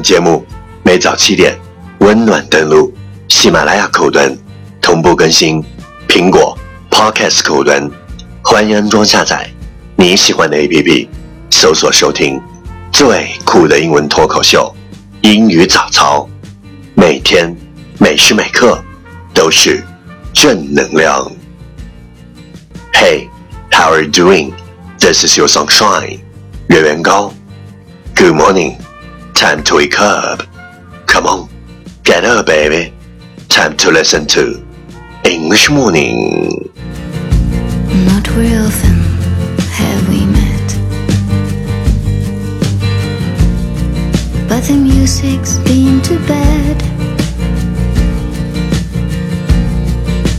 本节目每早七点温暖登录喜马拉雅口端，同步更新苹果 Podcast 口端，欢迎安装下载你喜欢的 APP，搜索收听最酷的英文脱口秀英语早操，每天每时每刻都是正能量。Hey, how are you doing? This is your sunshine. 月圆高。Good morning. Time to wake up. Come on, get up, baby. Time to listen to English Morning. Not very often have we met, but the music's been too bad.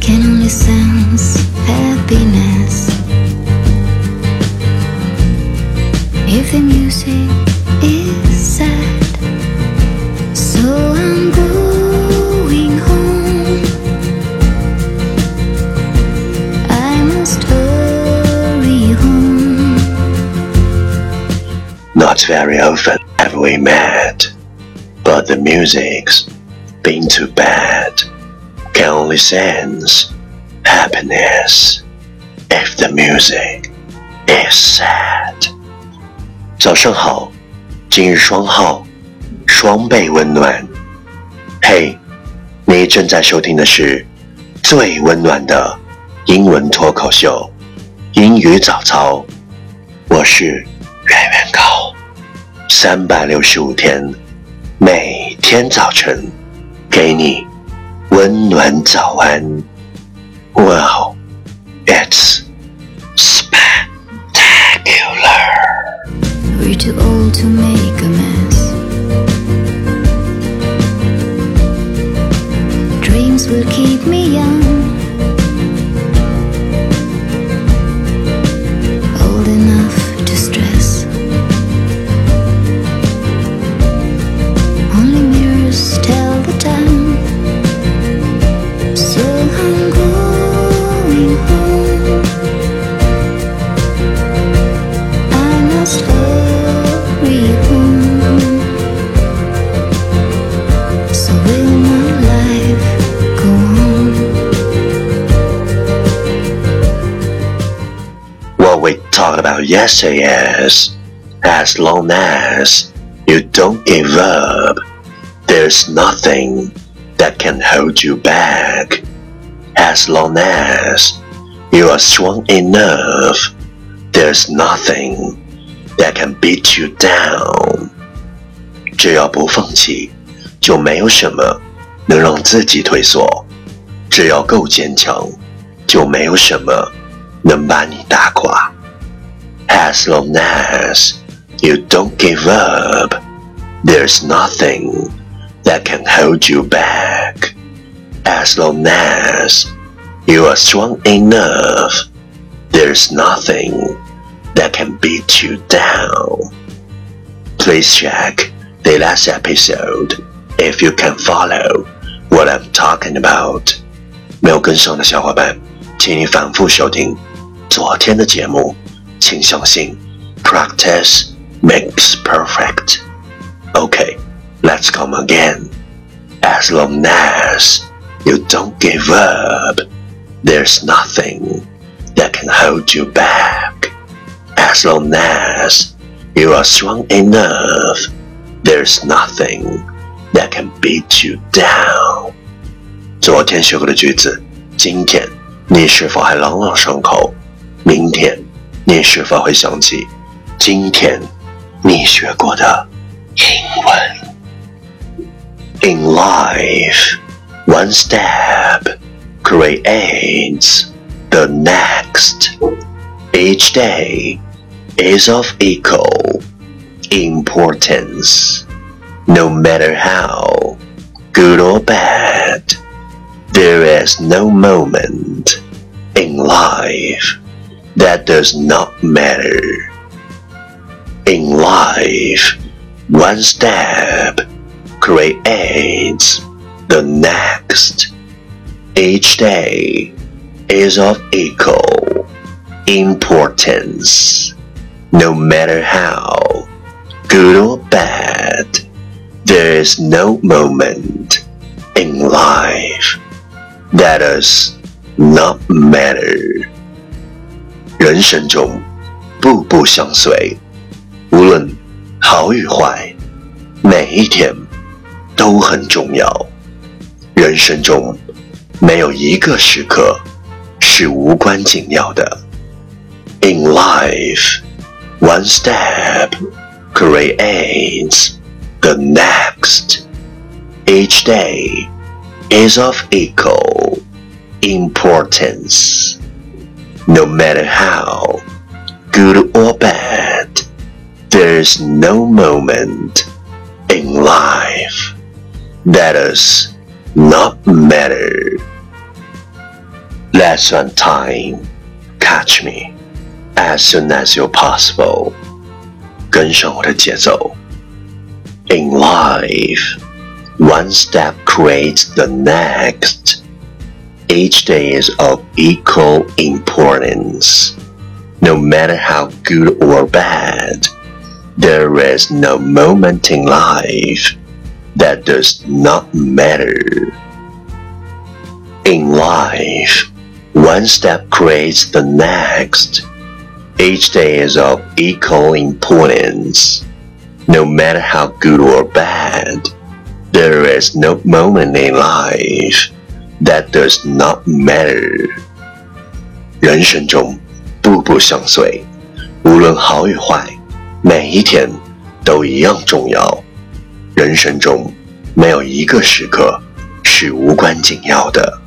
Can only sense Not very often have we met, but the music's been too bad. Can only sense happiness if the music is sad. 早上好，今日双号，双倍温暖。嘿，你正在收听的是最温暖的英文脱口秀——英语早操。我是圆圆高， 三百六十五天，每天早晨给你温暖早安。Wow, it's spectacular. What we talked about yesterday is as long as you don't give up, there's nothing that can hold you back. As long as you are strong enough, there's nothing that can beat you down. 只要不放弃，就没有什么能让自己退缩。只要够坚强，就没有什么 能把你打垮。As long as you don't give up, there's nothing that can hold you back. As long as you are strong enough, there's nothing that can beat you down. Please check the last episode if you can follow what I'm talking about. 没有跟上的小伙伴，请你反复收听 昨天的节目。请相信，practice makes perfect. Okay, let's come again. As long as you don't give up, there's nothing that can hold you back. As long as you are strong enough, there's nothing that can beat you down. 昨天学过的句子，今天你是否还朗朗上口？ 明天你是否会想起今天你学过的英文？In life, one step creates the next. Each day is of equal importance. No matter how good or bad, there is no moment in life that does not matter. In life, one step creates the next. Each day is of equal importance. No matter how good or bad, There is no moment in life that does not matter. 人生中步步相随，无论好与坏，每一天都很重要。人生中没有一个时刻是无关紧要的。In life, one step creates the next. Each day is of equal importance. No matter how good or bad, there's no moment in life that does not matter. Let's on time. Catch me as soon as you're possible. 跟上我的节奏。In life, one step creates the next. Each day is of equal importance. No matter how good or bad, there is no moment in life that does not matter. In life, one step creates the next. Each day is of equal importance. No matter how good or bad, there is no moment in life that does not matter. 人生中步步相随，无论好与坏，每一天都一样重要。人生中没有一个时刻是无关紧要的。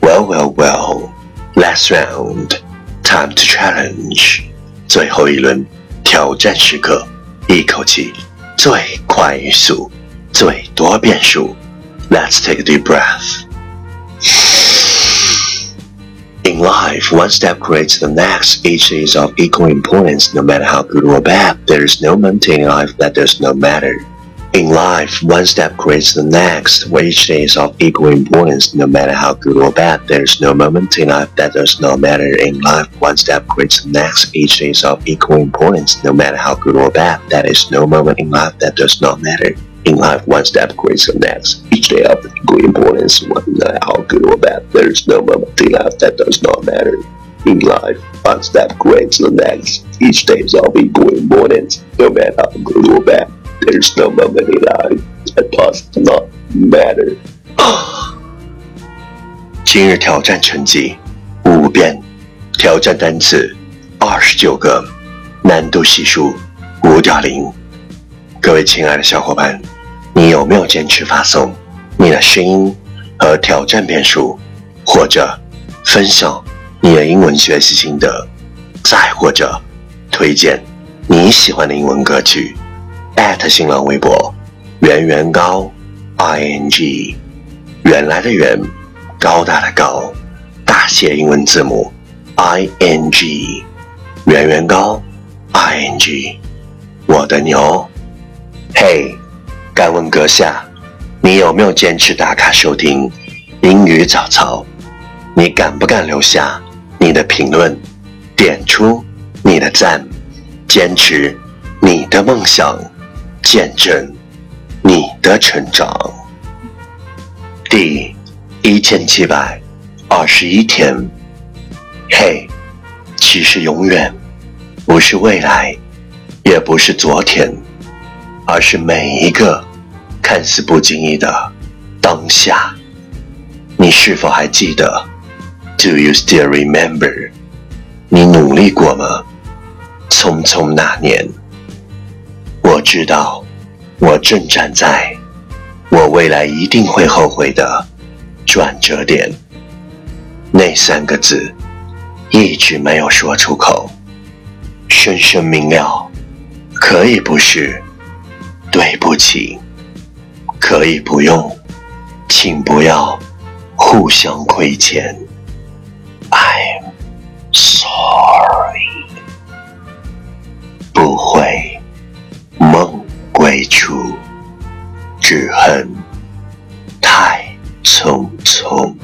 Well, well, well. Last round. Time to challenge. 最后一轮挑战时刻，一口气最快速、最多变数。Let's take a deep breath. In life, one step creates the next. Each is of equal importance, no matter how good or bad. There is no moment in life that does not matter. In life, one step creates the next, day is of equal importance, no matter how good or bad. There is no moment in life that does not matter. In life, one step creates the next, each is of equal importance, no matter how good or bad. There is no moment in life that does not matter. In life, one step creates the next, each day of equal importance, no matter how good or bad. There is no moment in life that does not matter. In life, one step creates the next, each day is of equal importance, no matter how good or bad. There's no moment in life that does not matter. 今日挑战成绩五遍，挑战单词二十九个，难度系数五点零。 各位亲爱的小伙伴，你有没有坚持发送你的声音和挑战变数，或者分享你的英文学习心得，再或者推荐你喜欢的英文歌曲？艾特新浪微博圆圆高 i n g 原来的圆高大的高大写英文字母 i n g 圆圆高 i n g 我的牛。嘿，敢问阁下，你有没有坚持打卡收听英语早操？你敢不敢留下你的评论，点出你的赞，坚持你的梦想？见证你的成长。第一千七百二十一天。嘿，其实永远不是未来，也不是昨天，而是每一个看似不经意的当下。你是否还记得？Do you still remember？你努力过吗？匆匆那年。我知道，我正站在我未来一定会后悔的转折点。那三个字一直没有说出口，深深明了。可以不是，对不起，可以不用，请不要互相亏欠。I'm sorry，不会。梦归处，只恨太匆匆。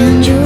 you